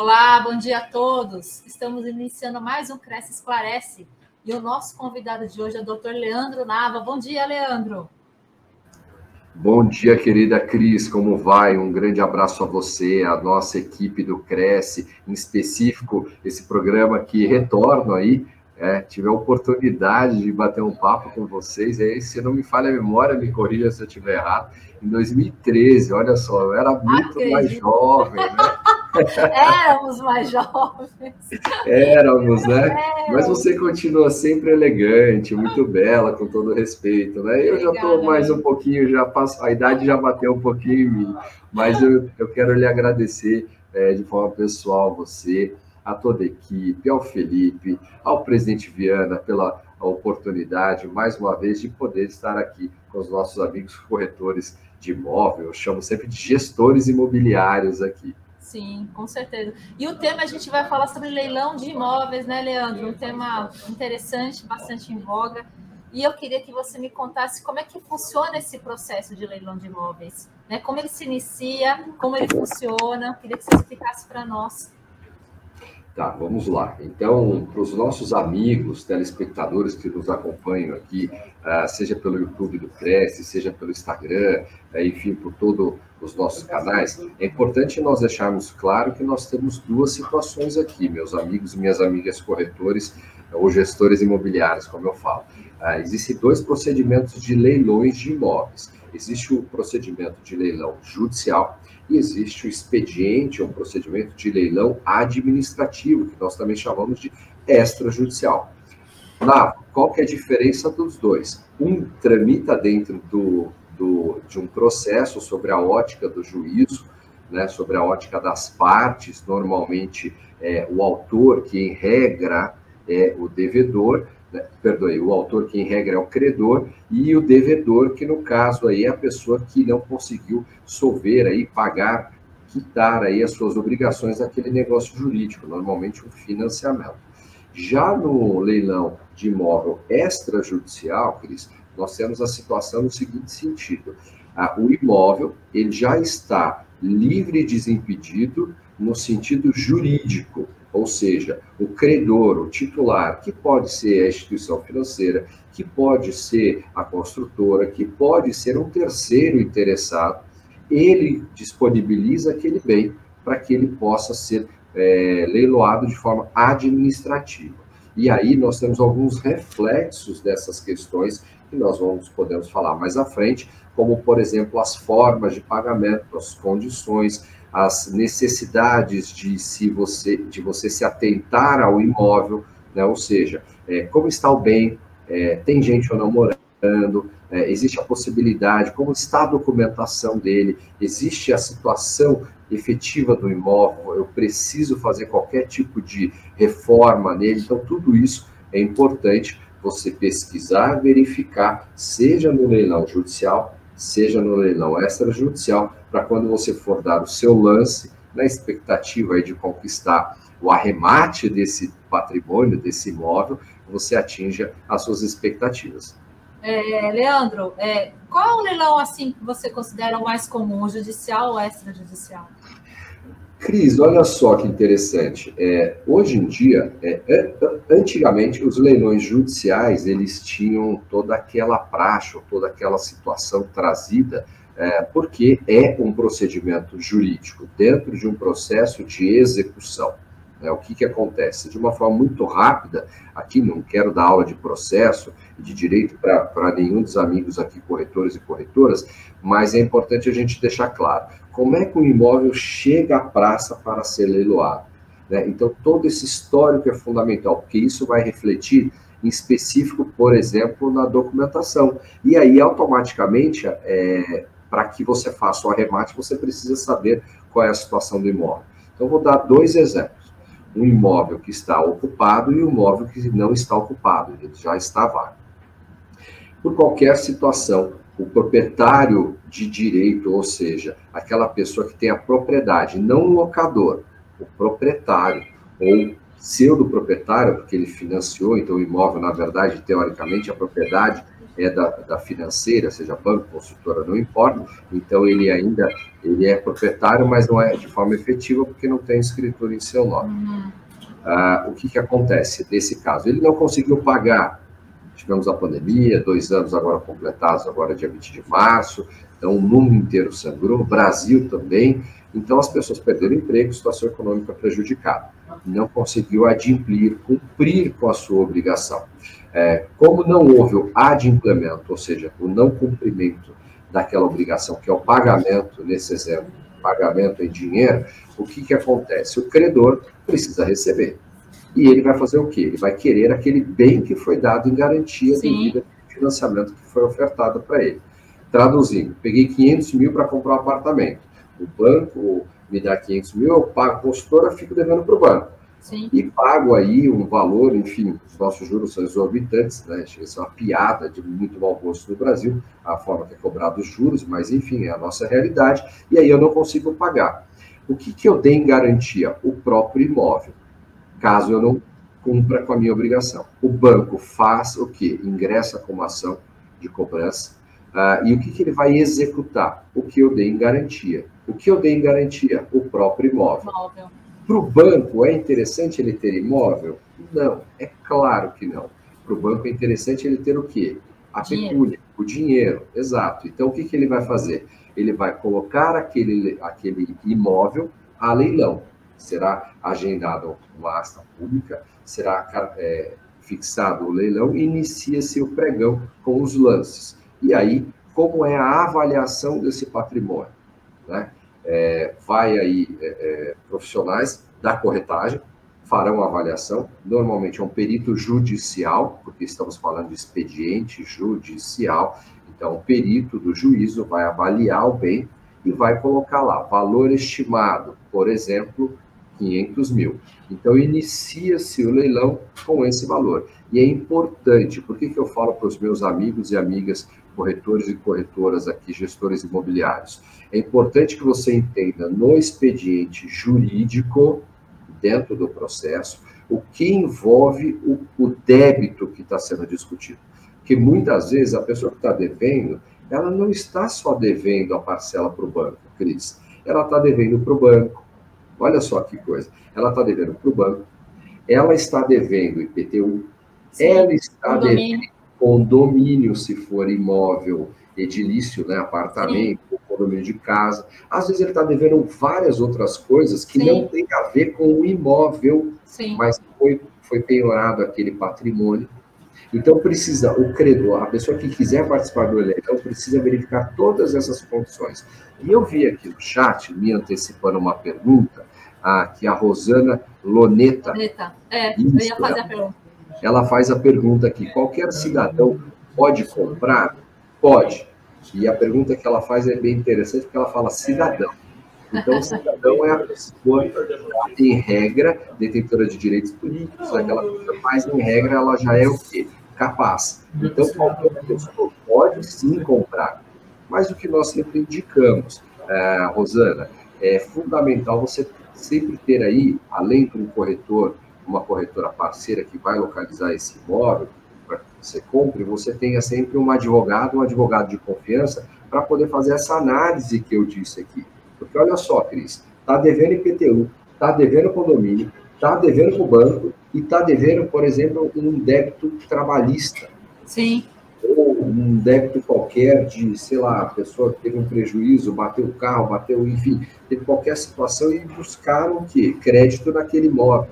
Olá, bom dia a todos. Estamos iniciando mais um Cresce Esclarece e o nosso convidado de hoje é o Dr. Leandro Nava. Bom dia, Leandro. Bom dia, querida Cris, como vai? Um grande abraço a você, a nossa equipe do Cresce, em específico esse programa que retorna aí é, tive a oportunidade de bater um papo com vocês, aí, se não me falha a memória, me corrija se eu estiver errado, em 2013, olha só, eu era muito Acredito. mais jovem, né? Éramos mais jovens. Éramos, né? É. Mas você continua sempre elegante, muito bela, com todo respeito, né? Eu já estou mais um pouquinho, já passo, a idade já bateu um pouquinho em mim, mas eu, eu quero lhe agradecer é, de forma pessoal, você, a toda a equipe, ao Felipe, ao presidente Viana pela oportunidade, mais uma vez, de poder estar aqui com os nossos amigos corretores de imóvel, eu chamo sempre de gestores imobiliários aqui. Sim, com certeza. E o tema a gente vai falar sobre leilão de imóveis, né, Leandro? Um tema interessante, bastante em voga. E eu queria que você me contasse como é que funciona esse processo de leilão de imóveis, né? Como ele se inicia, como ele funciona. Eu queria que você explicasse para nós. Tá, vamos lá. Então, para os nossos amigos, telespectadores que nos acompanham aqui, uh, seja pelo YouTube do Cresce, seja pelo Instagram, uh, enfim, por todos os nossos canais, é importante nós deixarmos claro que nós temos duas situações aqui, meus amigos e minhas amigas corretores ou gestores imobiliários, como eu falo. Uh, existem dois procedimentos de leilões de imóveis. Existe o procedimento de leilão judicial, e existe o expediente, um procedimento de leilão administrativo, que nós também chamamos de extrajudicial. Na, qual que é a diferença dos dois? Um tramita dentro do, do, de um processo sobre a ótica do juízo, né, sobre a ótica das partes, normalmente é, o autor, que em regra é o devedor, né, perdoe, o autor que em regra é o credor e o devedor, que no caso aí é a pessoa que não conseguiu solver aí, pagar, quitar aí as suas obrigações daquele negócio jurídico, normalmente um financiamento. Já no leilão de imóvel extrajudicial, Cris, nós temos a situação no seguinte sentido: ah, o imóvel ele já está livre e desimpedido no sentido jurídico, ou seja, o credor, o titular, que pode ser a instituição financeira, que pode ser a construtora, que pode ser um terceiro interessado, ele disponibiliza aquele bem para que ele possa ser é, leiloado de forma administrativa. E aí nós temos alguns reflexos dessas questões que nós vamos podemos falar mais à frente, como por exemplo as formas de pagamento, as condições, as necessidades de se você de você se atentar ao imóvel, né? ou seja, é, como está o bem, é, tem gente ou não morando, é, existe a possibilidade, como está a documentação dele, existe a situação efetiva do imóvel, eu preciso fazer qualquer tipo de reforma nele, então tudo isso é importante você pesquisar, verificar, seja no leilão judicial, seja no leilão extrajudicial, para quando você for dar o seu lance, na expectativa de conquistar o arremate desse patrimônio, desse imóvel, você atinja as suas expectativas. É, Leandro, é, qual o leilão assim que você considera o mais comum, judicial ou extrajudicial? Cris, olha só que interessante. É, hoje em dia, é, antigamente, os leilões judiciais eles tinham toda aquela praxe, toda aquela situação trazida, é, porque é um procedimento jurídico dentro de um processo de execução. Né? O que, que acontece? De uma forma muito rápida, aqui não quero dar aula de processo e de direito para nenhum dos amigos aqui, corretores e corretoras, mas é importante a gente deixar claro como é que o imóvel chega à praça para ser leiloado. Né? Então, todo esse histórico é fundamental, porque isso vai refletir em específico, por exemplo, na documentação. E aí, automaticamente, é, para que você faça o arremate, você precisa saber qual é a situação do imóvel. Então, vou dar dois exemplos. Um imóvel que está ocupado e um imóvel que não está ocupado, ele já está vago. Por qualquer situação, o proprietário de direito, ou seja, aquela pessoa que tem a propriedade, não o locador, o proprietário, ou pseudo proprietário, porque ele financiou, então o imóvel, na verdade, teoricamente, a propriedade é da, da financeira, seja banco, consultora, não importa. Então ele ainda ele é proprietário, mas não é de forma efetiva porque não tem escritura em seu nome. Uhum. Ah, o que, que acontece nesse caso? Ele não conseguiu pagar. Tivemos a pandemia, dois anos agora completados, agora dia 20 de março. Então o mundo inteiro sangrou, o Brasil também. Então as pessoas perderam emprego, situação econômica prejudicada. Não conseguiu adimplir, cumprir com a sua obrigação. É, como não houve o adimplemento, ou seja, o não cumprimento daquela obrigação, que é o pagamento, nesse exemplo, pagamento em dinheiro, o que, que acontece? O credor precisa receber. E ele vai fazer o quê? Ele vai querer aquele bem que foi dado em garantia Sim. devido ao financiamento que foi ofertado para ele. Traduzindo, peguei 500 mil para comprar um apartamento. O banco me dá 500 mil, eu pago a consultora, fico devendo para o banco. Sim. E pago aí um valor, enfim, os nossos juros são exorbitantes, né? Isso é uma piada de muito mau gosto no Brasil, a forma que é cobrado os juros, mas enfim, é a nossa realidade, e aí eu não consigo pagar. O que, que eu dei em garantia? O próprio imóvel, caso eu não cumpra com a minha obrigação. O banco faz o quê? Ingressa com uma ação de cobrança, uh, e o que, que ele vai executar? O que eu dei em garantia. O que eu dei em garantia? O próprio imóvel. Para o banco, é interessante ele ter imóvel? Não, é claro que não. Para o banco é interessante ele ter o quê? A pecúnia, o dinheiro, exato. Então, o que, que ele vai fazer? Ele vai colocar aquele, aquele imóvel a leilão. Será agendado uma asta pública, será é, fixado o leilão e inicia-se o pregão com os lances. E aí, como é a avaliação desse patrimônio? Né? é, vai aí é, é, profissionais da corretagem, farão a avaliação, normalmente é um perito judicial, porque estamos falando de expediente judicial, então o perito do juízo vai avaliar o bem e vai colocar lá valor estimado, por exemplo, 500 mil. Então inicia-se o leilão com esse valor. E é importante, por que, que eu falo para os meus amigos e amigas corretores e corretoras aqui, gestores imobiliários. É importante que você entenda no expediente jurídico, dentro do processo, o que envolve o, o débito que está sendo discutido. Porque muitas vezes a pessoa que está devendo, ela não está só devendo a parcela para o banco, Cris. Ela está devendo para o banco. Olha só que coisa. Ela está devendo para o banco. Ela está devendo IPTU. Sim, ela está devendo condomínio, se for imóvel edilício, né, apartamento, Sim. condomínio de casa. Às vezes ele está devendo várias outras coisas que Sim. não tem a ver com o imóvel, Sim. mas foi, foi penhorado aquele patrimônio. Então precisa, o credor, a pessoa que quiser participar do leilão, precisa verificar todas essas condições. E eu vi aqui no chat, me antecipando uma pergunta, ah, que a Rosana Loneta. Loneta, é, isso, eu ia fazer a pergunta ela faz a pergunta aqui: qualquer cidadão pode comprar? Pode. E a pergunta que ela faz é bem interessante, porque ela fala cidadão. Então, cidadão é a pessoa, em regra, detentora de direitos políticos, aquela pessoa, mas em regra ela já é o quê? Capaz. Então, qualquer pessoa pode sim comprar. Mas o que nós sempre indicamos, é, Rosana, é fundamental você sempre ter aí, além de um corretor uma corretora parceira que vai localizar esse imóvel para que você compre, você tenha sempre um advogado, um advogado de confiança, para poder fazer essa análise que eu disse aqui. Porque olha só, Cris, está devendo IPTU, está devendo condomínio, está devendo para o banco e está devendo, por exemplo, um débito trabalhista. Sim. Ou um débito qualquer de, sei lá, a pessoa teve um prejuízo, bateu o carro, bateu, enfim, teve qualquer situação e buscaram o quê? Crédito naquele imóvel.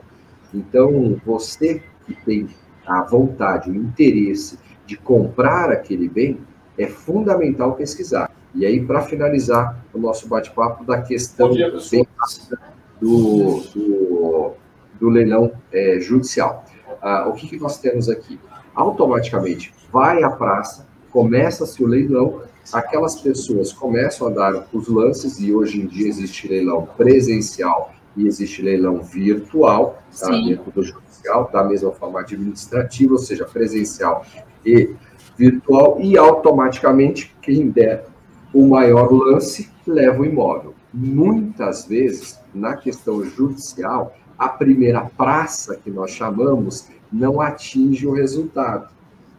Então, você que tem a vontade, o interesse de comprar aquele bem, é fundamental pesquisar. E aí, para finalizar o nosso bate-papo da questão dia, do, do, do, leilão é, judicial. Ah, o que, que nós temos aqui? Automaticamente vai à praça, começa-se o leilão, aquelas pessoas começam a dar os lances, e hoje em dia existe leilão presencial e existe leilão virtual, tá? dentro do judicial, da mesma forma administrativa, ou seja, presencial e virtual, e automaticamente quem der o maior lance leva o imóvel. Muitas vezes, na questão judicial, a primeira praça que nós chamamos não atinge o resultado.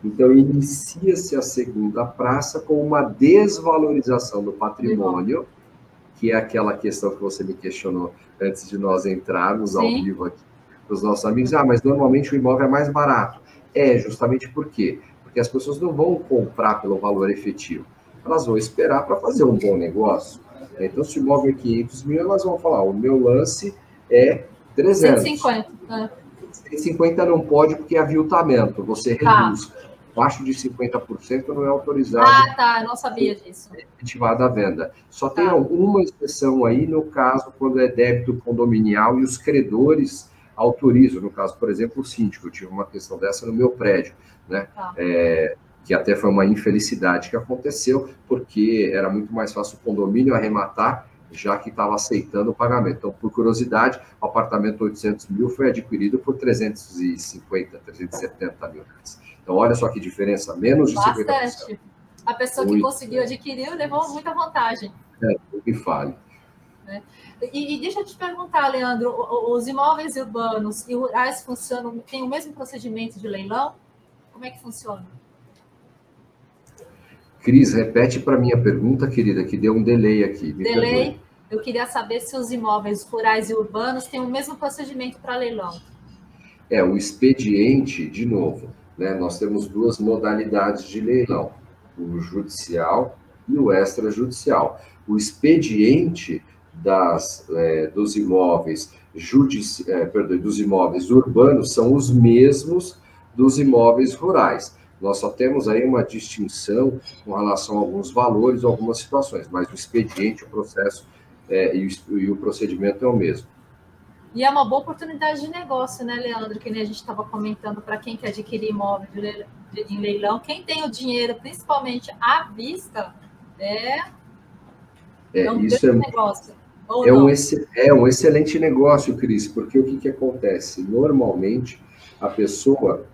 Então, inicia-se a segunda praça com uma desvalorização do patrimônio, que é aquela questão que você me questionou antes de nós entrarmos ao vivo aqui para os nossos amigos. Ah, mas normalmente o imóvel é mais barato. É, justamente por quê? Porque as pessoas não vão comprar pelo valor efetivo. Elas vão esperar para fazer um bom negócio. Então, se o imóvel é 500 mil, elas vão falar: o meu lance é 300. 150. Né? 150 não pode porque é aviltamento, você tá. reduz. Abaixo de 50% não é autorizado. Ah, tá, eu não sabia disso. Efetivada a venda. Só tem tá. alguma exceção aí no caso quando é débito condominial e os credores autorizam. No caso, por exemplo, o síndico, eu tive uma questão dessa no meu prédio, né? Tá. É, que até foi uma infelicidade que aconteceu, porque era muito mais fácil o condomínio arrematar, já que estava aceitando o pagamento. Então, por curiosidade, o apartamento 800 mil foi adquirido por 350, 370 mil reais. Então, olha só que diferença, menos de Bastante. 50%. A pessoa que muito. conseguiu adquirir levou muita vantagem. É, que fale. É. E, e, deixa eu te perguntar, Leandro, os imóveis urbanos e rurais funcionam, têm o mesmo procedimento de leilão? Como é que funciona? Cris, repete para minha pergunta, querida, que deu um delay aqui. delay? Perdoe. Eu queria saber se os imóveis rurais e urbanos têm o mesmo procedimento para leilão. É, o expediente, de novo, né, nós temos duas modalidades de leilão, o judicial e o extrajudicial. O expediente das, é, dos imóveis judici... É, perdão, dos imóveis urbanos são os mesmos dos imóveis rurais. Nós só temos aí uma distinção com relação a alguns valores, algumas situações, mas o expediente, o processo é, e, o, e, o, procedimento é o mesmo. E é uma boa oportunidade de negócio, né, Leandro? Que nem a gente estava comentando para quem quer adquirir imóvel em leilão. Quem tem o dinheiro, principalmente à vista, é, é, é um isso é, negócio. É um, é um excelente negócio, Cris, porque o que, que acontece? Normalmente, a pessoa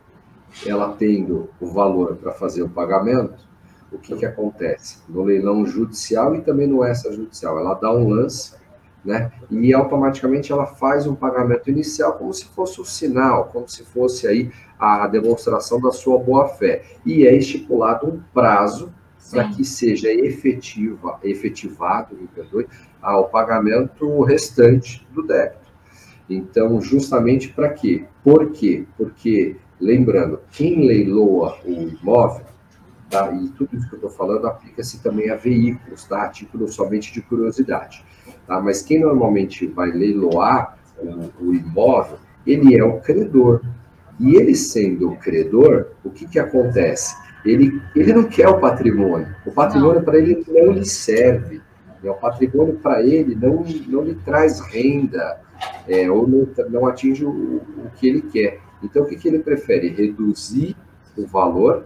ela tendo o valor para fazer o pagamento, o que, que acontece? No leilão judicial e também no extrajudicial, ela dá um lance, né? E automaticamente ela faz um pagamento inicial como se fosse o um sinal, como se fosse aí a demonstração da sua boa-fé. E é estipulado um prazo para que seja efetiva, efetivado, me perdoe, ao pagamento restante do débito. Então, justamente para quê? Por quê? Porque Lembrando, quem leiloa o imóvel, tá? e tudo isso que eu estou falando aplica-se também a veículos, tá? a título somente de curiosidade. Tá? Mas quem normalmente vai leiloar o, o imóvel, ele é o credor. E ele sendo o credor, o que, que acontece? Ele, ele não quer o patrimônio. O patrimônio para ele não lhe serve. Né? O patrimônio para ele não, não lhe traz renda, é, ou não, não atinge o, o que ele quer. Então, o que, que ele prefere? Reduzir o valor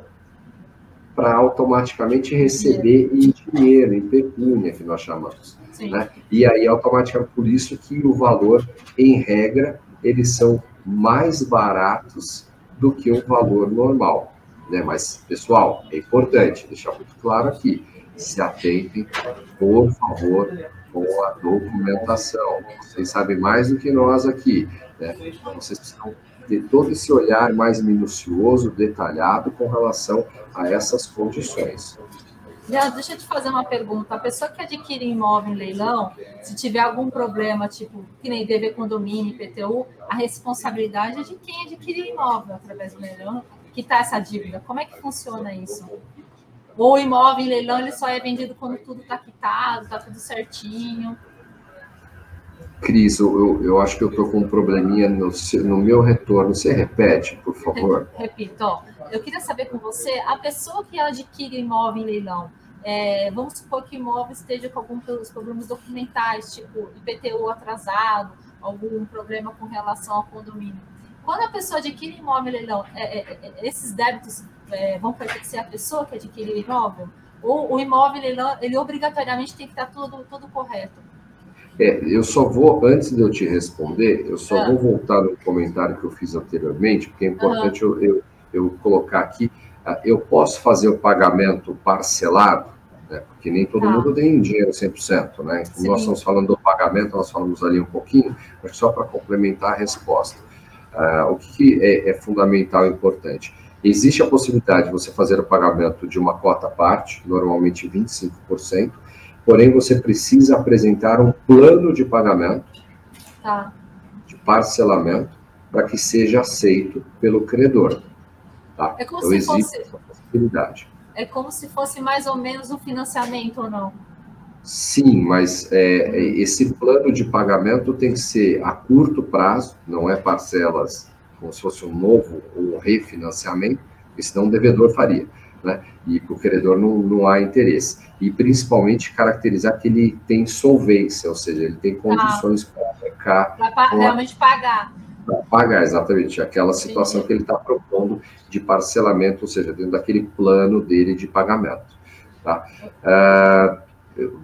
para automaticamente receber em dinheiro, em pecúnia, que nós chamamos. Né? E aí, automaticamente, por isso que o valor, em regra, eles são mais baratos do que o valor normal. Né? Mas, pessoal, é importante deixar muito claro aqui, se atentem, por favor, com a documentação. Vocês sabem mais do que nós aqui. Né? Vocês precisam ter todo esse olhar mais minucioso, detalhado com relação a essas condições. Leandro, deixa eu te fazer uma pergunta. A pessoa que adquire imóvel em leilão, se tiver algum problema, tipo, que nem dever condomínio, IPTU, a responsabilidade é de quem adquiriu imóvel através do leilão, que está essa dívida. Como é que funciona isso? Ou o imóvel em leilão ele só é vendido quando tudo está quitado, está tudo certinho? Cris, eu, eu acho que eu estou com um probleminha no, no meu retorno. Você repete, por favor? Repito. Eu queria saber com você, a pessoa que adquire imóvel em leilão, é, vamos supor que o imóvel esteja com alguns problemas documentais, tipo IPTU atrasado, algum problema com relação ao condomínio. Quando a pessoa adquire imóvel em leilão, é, é, é esses débitos é, vão pertencer à pessoa que adquire o imóvel? Ou o imóvel em leilão, ele obrigatoriamente tem que estar tudo, tudo correto? É, eu só vou, antes de eu te responder, eu só vou voltar no comentário que eu fiz anteriormente, porque é importante uhum. eu, eu, eu, colocar aqui. Ah, eu posso fazer o pagamento parcelado, né, porque nem todo ah. mundo tem dinheiro 100%, né? Sim. Nós estamos falando do pagamento, nós falamos ali um pouquinho, mas só para complementar a resposta. Uh, o que, que é, é, fundamental e importante? Existe a possibilidade de você fazer o pagamento de uma cota à parte, normalmente 25%, porém você precisa apresentar um plano de pagamento, tá. de parcelamento, para que seja aceito pelo credor. Tá? É como então, se existe fosse... essa possibilidade. É como se fosse mais ou menos um financiamento ou não? Sim, mas é, esse plano de pagamento tem que ser a curto prazo, não é parcelas como se fosse um novo ou um refinanciamento, senão o devedor faria. Né? E para o credor não, não há interesse. E principalmente caracterizar que ele tem solvência, ou seja, ele tem condições ah, para arcar. Para realmente pagar. Para pagar, exatamente, aquela situação que ele está propondo de parcelamento, ou seja, dentro daquele plano dele de pagamento. Tá? Uh,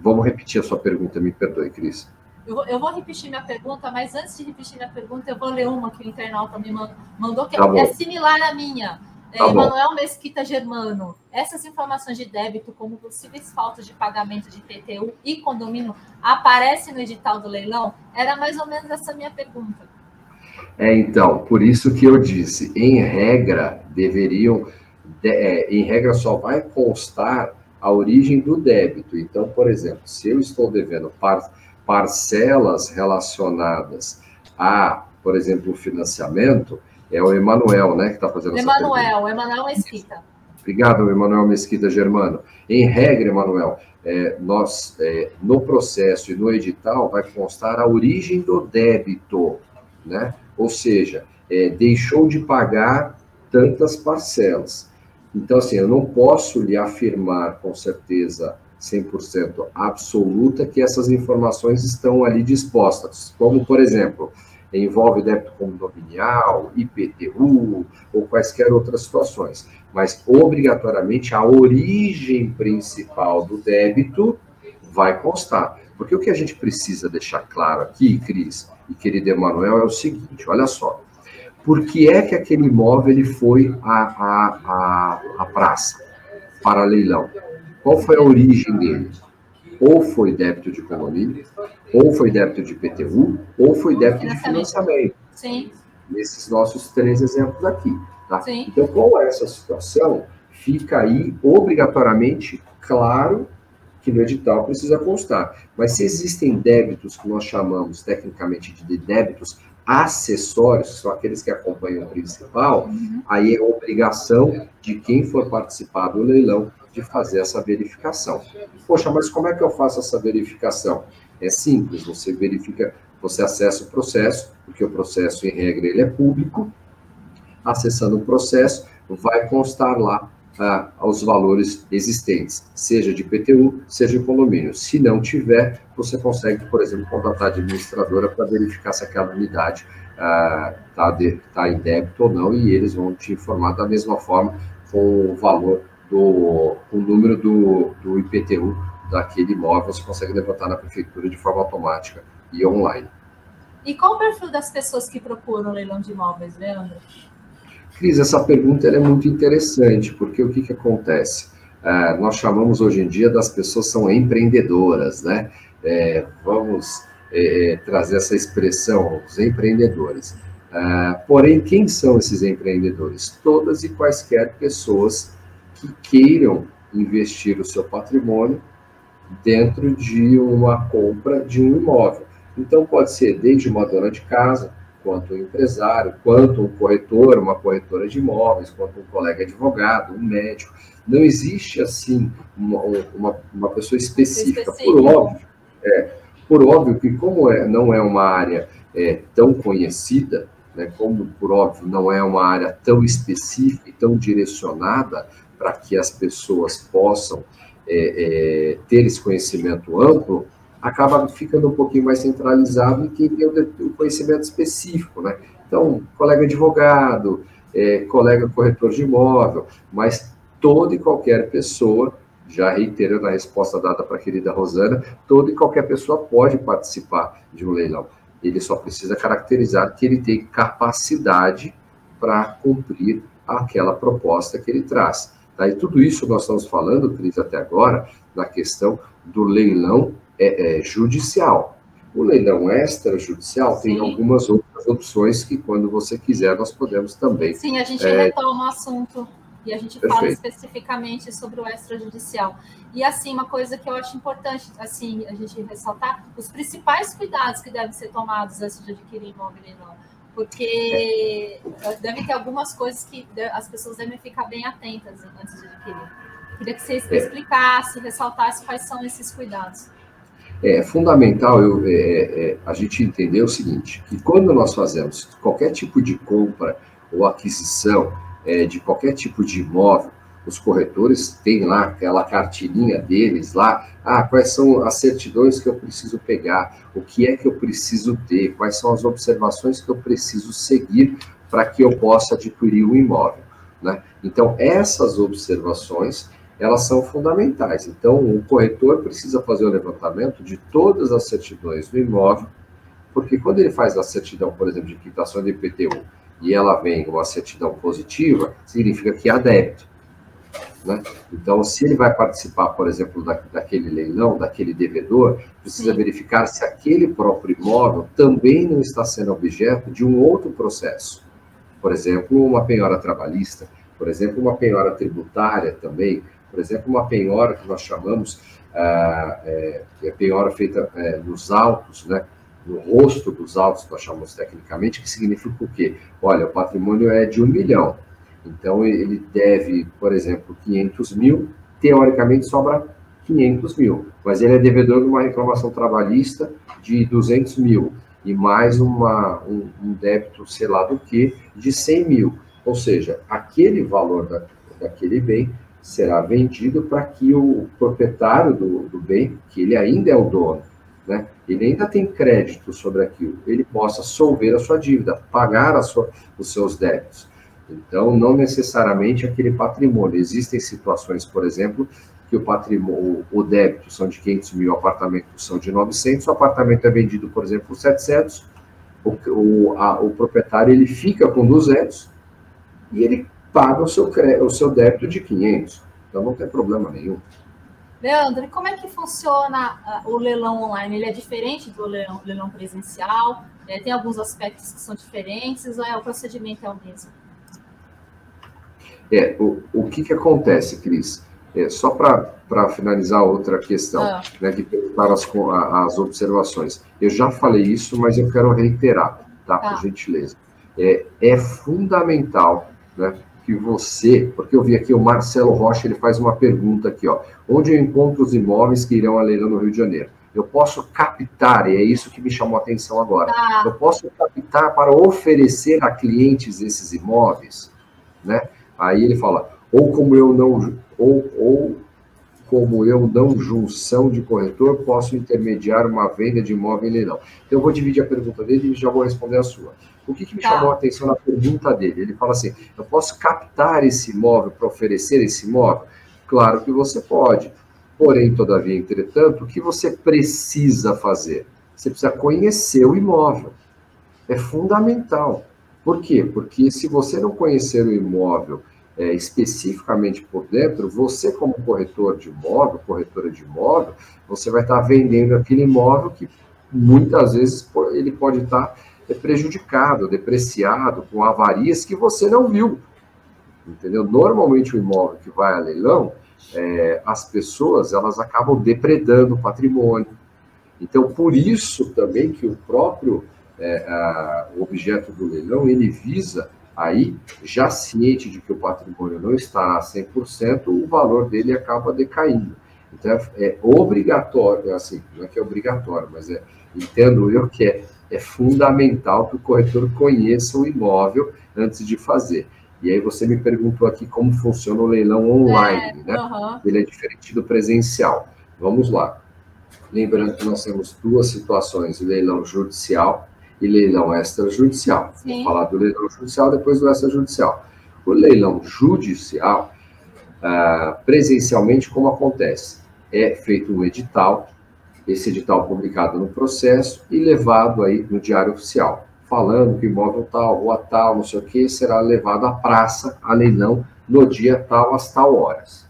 Vamos repetir a sua pergunta, me perdoe, Cris. Eu vou, eu vou, repetir minha pergunta, mas antes de repetir minha pergunta, eu vou ler uma que o internauta me mandou, que tá é, é similar à minha. Tá Emanuel Mesquita Germano, essas informações de débito, como possíveis faltas de pagamento de PTU e condomínio, aparecem no edital do leilão? Era mais ou menos essa minha pergunta. É, então, por isso que eu disse, em regra, deveriam, de, é, em regra só vai constar a origem do débito. Então, por exemplo, se eu estou devendo par parcelas relacionadas a, por exemplo, o financiamento, é o Emanuel, né, que está fazendo Emanuel, essa pergunta. Emanuel Mesquita. Obrigado, Emanuel Mesquita Germano. Em regra, Emanuel, é, nós, é, no processo e no edital, vai constar a origem do débito, né? Ou seja, é, deixou de pagar tantas parcelas. Então, assim, eu não posso lhe afirmar com certeza 100% absoluta que essas informações estão ali dispostas, como, por exemplo, envolve débito condominial, IPTU ou quaisquer outras situações. Mas, obrigatoriamente, a origem principal do débito vai constar. Porque o que a gente precisa deixar claro aqui, Cris e querido Emanuel, é o seguinte: olha só por que é que aquele imóvel ele foi à, à, à praça para leilão? Qual foi a origem dele? Ou foi débito de condomínio, ou foi débito de PTU, ou foi débito de financiamento. Sim. Nesses nossos três exemplos aqui. Tá? Sim. Então, qual é essa situação? Fica aí obrigatoriamente claro que no edital precisa constar. Mas se existem débitos que nós chamamos tecnicamente de débitos acessórios, que são aqueles que acompanham o principal, uhum. aí é obrigação de quem for participar do leilão de fazer essa verificação. Poxa, mas como é que eu faço essa verificação? É simples, você verifica, você acessa o processo, porque o processo, em regra, ele é público. Acessando o processo, vai constar lá ah, valores existentes, seja de PTU, seja de condomínio. Se não tiver, você consegue, por exemplo, contratar a administradora para verificar se aquela unidade está ah, tá em débito ou não, e eles vão te informar da mesma forma com o valor do o número do, do IPTU daquele imóvel, você consegue levantar na prefeitura de forma automática e online. E qual o perfil das pessoas que procuram leilão de imóveis, Leandro? Cris, essa pergunta é muito interessante, porque o que, que acontece? É, nós chamamos hoje em dia das pessoas são empreendedoras, né? É, vamos é, é trazer essa expressão, os empreendedores. É, porém, quem são esses empreendedores? Todas e quaisquer pessoas que queiram investir o seu patrimônio dentro de uma compra de um imóvel. Então, pode ser desde uma dona de casa, quanto um empresário, quanto um corretor, uma corretora de imóveis, quanto um colega advogado, um médico. Não existe, assim, uma, uma, uma pessoa específica. Por óbvio, é, por óbvio que como é, não é uma área é, tão conhecida, né, como, por óbvio, não é uma área tão específica e tão direcionada para que as pessoas possam é, é, ter esse conhecimento amplo, acaba ficando um pouquinho mais centralizado em quem tem o conhecimento específico, né? Então, colega advogado, é, colega corretor de imóvel, mas toda e qualquer pessoa, já reiterando a resposta dada para a querida Rosana, toda e qualquer pessoa pode participar de um leilão. Ele só precisa caracterizar que ele tem capacidade para cumprir aquela proposta que ele traz. Tá? E tudo isso nós estamos falando, Cris, até agora, na questão do leilão é, é, judicial. O leilão extrajudicial Sim. tem algumas outras opções que, quando você quiser, nós podemos também. Sim, a gente é... retoma o assunto e a gente Perfeito. fala especificamente sobre o extrajudicial. E assim, uma coisa que eu acho importante assim a gente ressaltar, os principais cuidados que devem ser tomados antes de adquirir imóvel leilão, porque é. deve ter algumas coisas que as pessoas devem ficar bem atentas antes de adquirir. Queria que você é. explicasse, ressaltasse quais são esses cuidados. É fundamental eu, é, é, a gente entender o seguinte, que quando nós fazemos qualquer tipo de compra ou aquisição é, de qualquer tipo de imóvel, os corretores têm lá aquela cartilinha deles lá, ah, quais são as certidões que eu preciso pegar, o que é que eu preciso ter, quais são as observações que eu preciso seguir para que eu possa adquirir o um imóvel, né? Então, essas observações elas são fundamentais. Então, o corretor precisa fazer o levantamento de todas as certidões do imóvel, porque quando ele faz a certidão, por exemplo, de quitação de IPTU, e ela vem uma certidão positiva, significa que há débito. Né? Então, se ele vai participar, por exemplo, da, daquele leilão, daquele devedor, precisa Sim. verificar se aquele próprio imóvel também não está sendo objeto de um outro processo. Por exemplo, uma penhora trabalhista, por exemplo, uma penhora tributária também, por exemplo, uma penhora que nós chamamos, ah, é, é penhora feita é, nos autos, né? no rosto dos autos, nós chamamos tecnicamente, que significa o quê? Olha, o patrimônio é de um milhão, então ele deve, por exemplo, 500 mil, teoricamente sobra 500 mil, mas ele é devedor de uma reclamação trabalhista de 200 mil, e mais uma, um, um débito, sei lá do que, de 100 mil. Ou seja, aquele valor da, daquele bem será vendido para que o proprietário do, do, bem, que ele ainda é o dono, né, ele ainda tem crédito sobre aquilo, ele possa solver a sua dívida, pagar sua, os seus débitos. Então, não necessariamente aquele patrimônio. Existem situações, por exemplo, que o patrimônio, o débito são de 500 mil, o apartamento são de 900, o apartamento é vendido, por exemplo, por 700, o, o, a, o proprietário ele fica com 200 e ele paga o seu, o seu débito de 500. Então não tem problema nenhum. Leandro, como é que funciona uh, o leilão online? Ele é diferente do leilão, leilão presencial? É, tem alguns aspectos que são diferentes ou é, o procedimento é o mesmo? É, o, o que, que acontece, Cris? É, só para finalizar outra questão, ah. né, que para as, as observações. Eu já falei isso, mas eu quero reiterar, tá? Por tá. gentileza. É, é fundamental né, que você, porque eu vi aqui o Marcelo Rocha, ele faz uma pergunta aqui, ó, onde eu encontro os imóveis que irão a leilão no Rio de Janeiro? Eu posso captar, e é isso que me chamou a atenção agora, ah. eu posso captar para oferecer a clientes esses imóveis, né? Aí ele fala, ou como eu não, ou, ou como eu não junção de corretor, posso intermediar uma venda de imóvel em leilão. Então, eu vou dividir a pergunta dele e já vou responder a sua. O que, que me tá. chamou a atenção na pergunta dele? Ele fala assim: eu posso captar esse imóvel para oferecer esse imóvel? Claro que você pode. Porém, todavia, entretanto, o que você precisa fazer? Você precisa conhecer o imóvel. É fundamental. Por quê? Porque se você não conhecer o imóvel é, especificamente por dentro, você, como corretor de imóvel, corretora de imóvel, você vai estar vendendo aquele imóvel que muitas vezes ele pode estar é prejudicado, depreciado, com avarias que você não viu. Entendeu? Normalmente o imóvel que vai a leilão, é, as pessoas elas acabam depredando o patrimônio. Então, por isso também que o próprio é, a, o objeto do leilão, ele visa aí, já ciente de que o patrimônio não está a 100%, o valor dele acaba decaindo. Então, é, é obrigatório, assim, não é que é obrigatório, mas é, entendo eu que é é fundamental que o corretor conheça o imóvel antes de fazer. E aí você me perguntou aqui como funciona o leilão online, é, né? Uhum. Ele é diferente do presencial. Vamos lá. Lembrando que nós temos duas situações, leilão judicial e leilão extrajudicial. Sim. Vou falar do leilão judicial, depois do extrajudicial. O leilão judicial, uh, presencialmente, como acontece? É feito um edital, esse edital publicado no processo e levado aí no Diário Oficial, falando que imóvel tal, rua tal, não sei o que, será levado à praça, a leilão, no dia tal, às tal horas.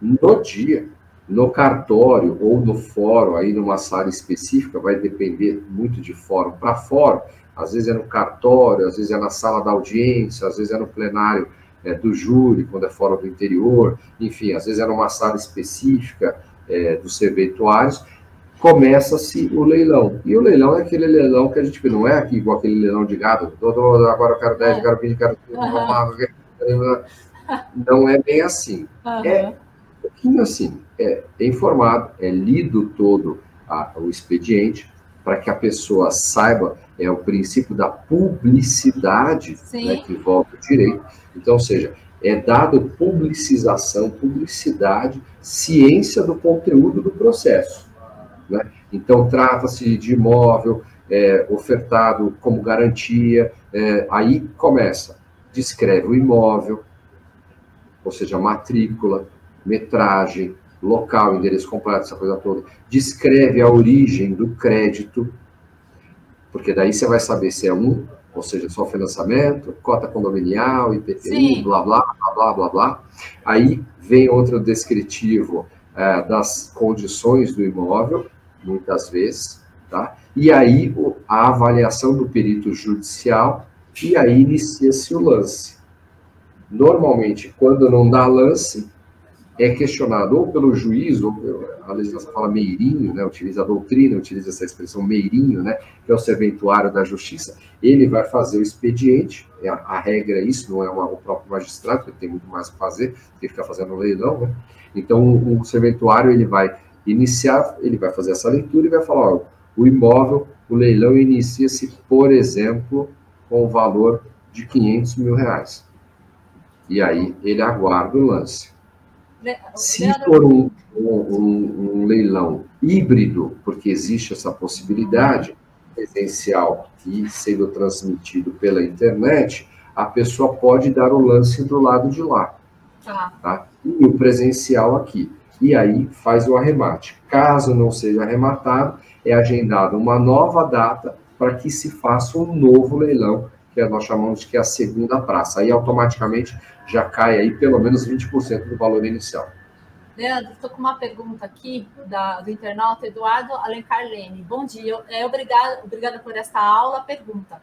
No dia, No cartório ou no fórum, aí numa sala específica, vai depender muito de fórum para fórum. Às vezes é no cartório, às vezes é na sala da audiência, às vezes é no plenário é, do júri, quando é fórum do interior, enfim, às vezes é numa sala específica é, dos serventuários. Começa-se o leilão. E o leilão é aquele leilão que a gente não é aqui igual aquele leilão de gado, agora eu quero 10, eu quero 20, eu quero 30, uhum. não é bem assim. Uhum. É pouquinho assim é, é informado, é lido todo a, o expediente, para que a pessoa saiba, é o princípio da publicidade né, que envolve o direito. Então, ou seja, é dado publicização, publicidade, ciência do conteúdo do processo. Né? Então, trata-se de imóvel é, ofertado como garantia, é, aí começa, descreve o imóvel, ou seja, matrícula, metragem, local, endereço completo, essa coisa toda, descreve a origem do crédito, porque daí você vai saber se é um, ou seja, só financiamento, cota condominial, IPTI, blá, blá, blá, blá, blá, blá. Aí vem outro descritivo é, das condições do imóvel, muitas vezes, tá? E aí a avaliação do perito judicial, e aí inicia-se o lance. Normalmente, quando não dá lance, é questionado ou pelo juiz, ou a legislação fala meirinho, né, utiliza a doutrina, utiliza essa expressão meirinho, né, que é o serventuário da justiça, ele vai fazer o expediente, é a, a regra é isso, não é uma, o próprio magistrado, que tem muito mais o que fazer, tem que ficar fazendo leilão, né? Então, o, o serventuário, ele vai iniciar, ele vai fazer essa leitura e vai falar, ó, o imóvel, o leilão inicia-se, por exemplo, com o valor de 500 mil reais. E aí, ele aguarda o lance. Se for um, um, um, leilão híbrido, porque existe essa possibilidade, presencial e sendo transmitido pela internet, a pessoa pode dar o lance do lado de lá. Tá. tá? E o presencial aqui. E aí faz o arremate. Caso não seja arrematado, é agendada uma nova data para que se faça um novo leilão, nós chamamos que é a segunda praça. Aí automaticamente já cai aí pelo menos 20% do valor inicial. Leandro, estou com uma pergunta aqui da, do internauta Eduardo Alencar Leme. Bom dia, é, obrigado, obrigada por esta aula. Pergunta: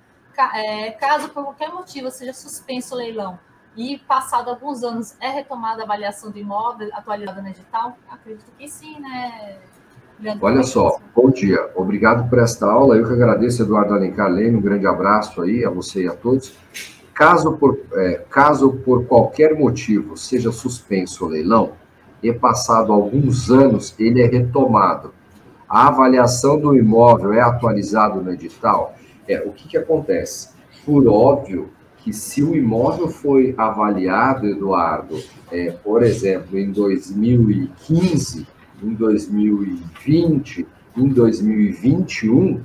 é, caso por qualquer motivo seja suspenso o leilão e passado alguns anos é retomada a avaliação do imóvel atualizada no edital? Acredito que sim, né? Olha só, bom dia, obrigado por esta aula. Eu que agradeço, Eduardo Alencar Leme, um grande abraço aí a você e a todos. Caso por, é, caso por qualquer motivo seja suspenso o leilão e passado alguns anos ele é retomado, a avaliação do imóvel é atualizado no edital, é, o que, que acontece? Por óbvio que se o imóvel foi avaliado, Eduardo, é, por exemplo, em 2015, em 2020, em 2021,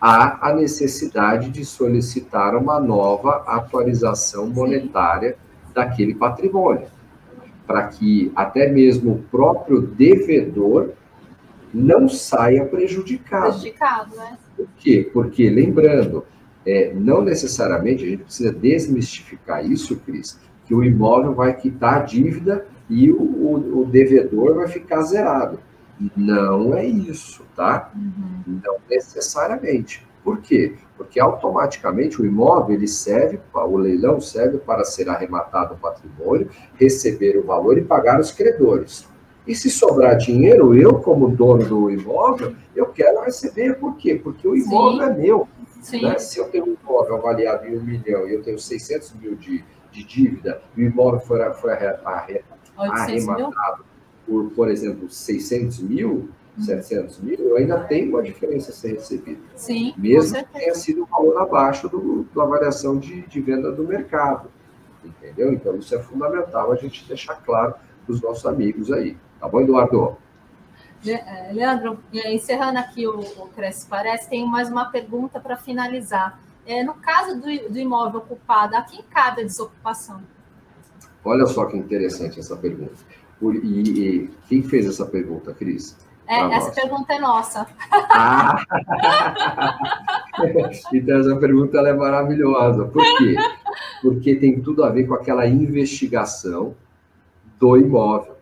há a necessidade de solicitar uma nova atualização monetária daquele patrimônio, para que até mesmo o próprio devedor não saia prejudicado. Prejudicado, né? Por quê? Porque, lembrando, é, não necessariamente, a gente precisa desmistificar isso, Cris, que o imóvel vai quitar a dívida e o, o, o devedor vai ficar zerado. Não é isso, tá? Uhum. Não necessariamente. Por quê? Porque automaticamente o imóvel ele serve, o leilão serve para ser arrematado o patrimônio, receber o valor e pagar os credores. E se sobrar dinheiro, eu, como dono do imóvel, eu quero receber. Por quê? Porque o imóvel Sim. é meu. Né? Se eu tenho um imóvel avaliado em um milhão e eu tenho 600 mil de, de dívida, e o imóvel foi, foi arrematado por, por exemplo, 600 mil, 700 mil, eu ainda tenho uma diferença a ser recebida. Sim, Mesmo que tenha sido um valor abaixo do, da variação de, de venda do mercado. Entendeu? Então, isso é fundamental a gente deixar claro para os nossos amigos aí. Tá bom, Eduardo? É, Leandro, encerrando aqui o, o Cresce Parece, tem mais uma pergunta para finalizar. É, no caso do, do imóvel ocupado, a quem cabe a desocupação? Olha só que interessante essa pergunta. Por, e, e, quem fez essa pergunta, Cris? É, essa pergunta é nossa. Ah! então, essa pergunta é maravilhosa. Por quê? Porque tem tudo a ver com aquela investigação do imóvel.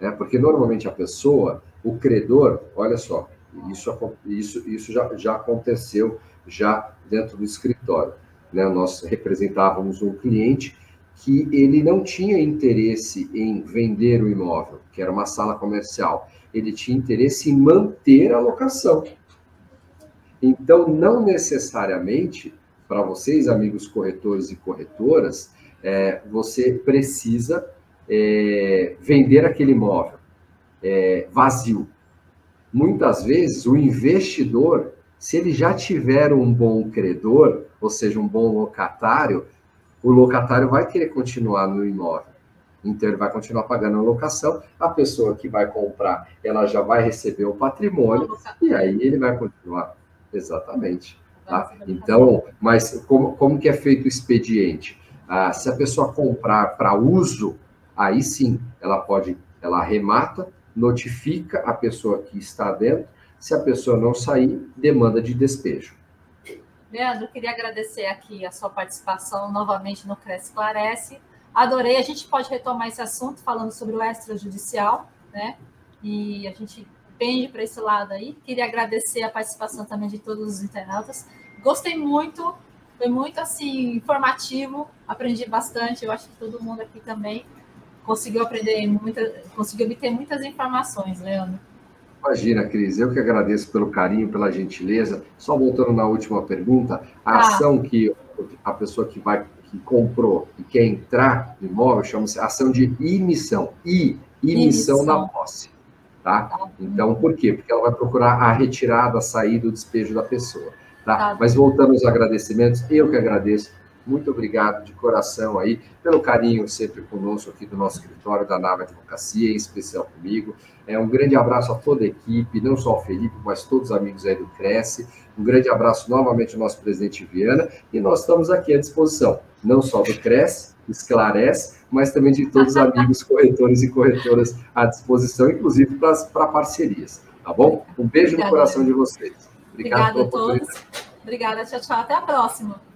Né? Porque normalmente a pessoa, o credor, olha só, isso, isso, isso já, já aconteceu já dentro do escritório. Né? Nós representávamos um cliente que ele não tinha interesse em vender o imóvel, que era uma sala comercial. Ele tinha interesse em manter a locação. Então, não necessariamente, para vocês, amigos corretores e corretoras, é, você precisa é, vender aquele imóvel é, vazio. Muitas vezes, o investidor, se ele já tiver um bom credor, ou seja, um bom locatário, o locatário vai querer continuar no imóvel. Então, ele vai continuar pagando a locação. A pessoa que vai comprar, ela já vai receber o patrimônio, e aí ele vai continuar. Exatamente. Tá? Então, mas como, como que é feito o expediente? Ah, se a pessoa comprar para uso, aí sim, ela pode, ela remata, notifica a pessoa que está dentro. Se a pessoa não sair, demanda de despejo. Leandro, queria agradecer aqui a sua participação novamente no Cresce Esclarece. Adorei. A gente pode retomar esse assunto falando sobre o extrajudicial, né? E a gente pende para esse lado aí. Queria agradecer a participação também de todos os internautas. Gostei muito, foi muito assim informativo, aprendi bastante. Eu acho que todo mundo aqui também conseguiu aprender muita, conseguiu obter muitas informações, Leandro. Imagina, Cris, eu que agradeço pelo carinho, pela gentileza. Só voltando na última pergunta, a ah. ação que a pessoa que vai que comprou e quer entrar no imóvel chama-se ação de emissão. I, emissão da posse. Tá? tá? Então, por quê? Porque ela vai procurar a retirada, a saída, o despejo da pessoa. Tá? tá. Mas voltando aos agradecimentos, eu que agradeço muito obrigado de coração aí pelo carinho sempre conosco aqui do nosso escritório da Nava Advocacia, em especial comigo. É um grande abraço a toda a equipe, não só o Felipe, mas todos os amigos aí do Cresce. Um grande abraço novamente ao nosso presidente Viana e nós estamos aqui à disposição, não só do Cresce, esclarece, mas também de todos os amigos corretores e corretoras à disposição, inclusive para parcerias, tá bom? Um beijo Obrigada. no coração de vocês. Obrigado Obrigada a todos. Obrigada, tchau, tchau. Até a próxima.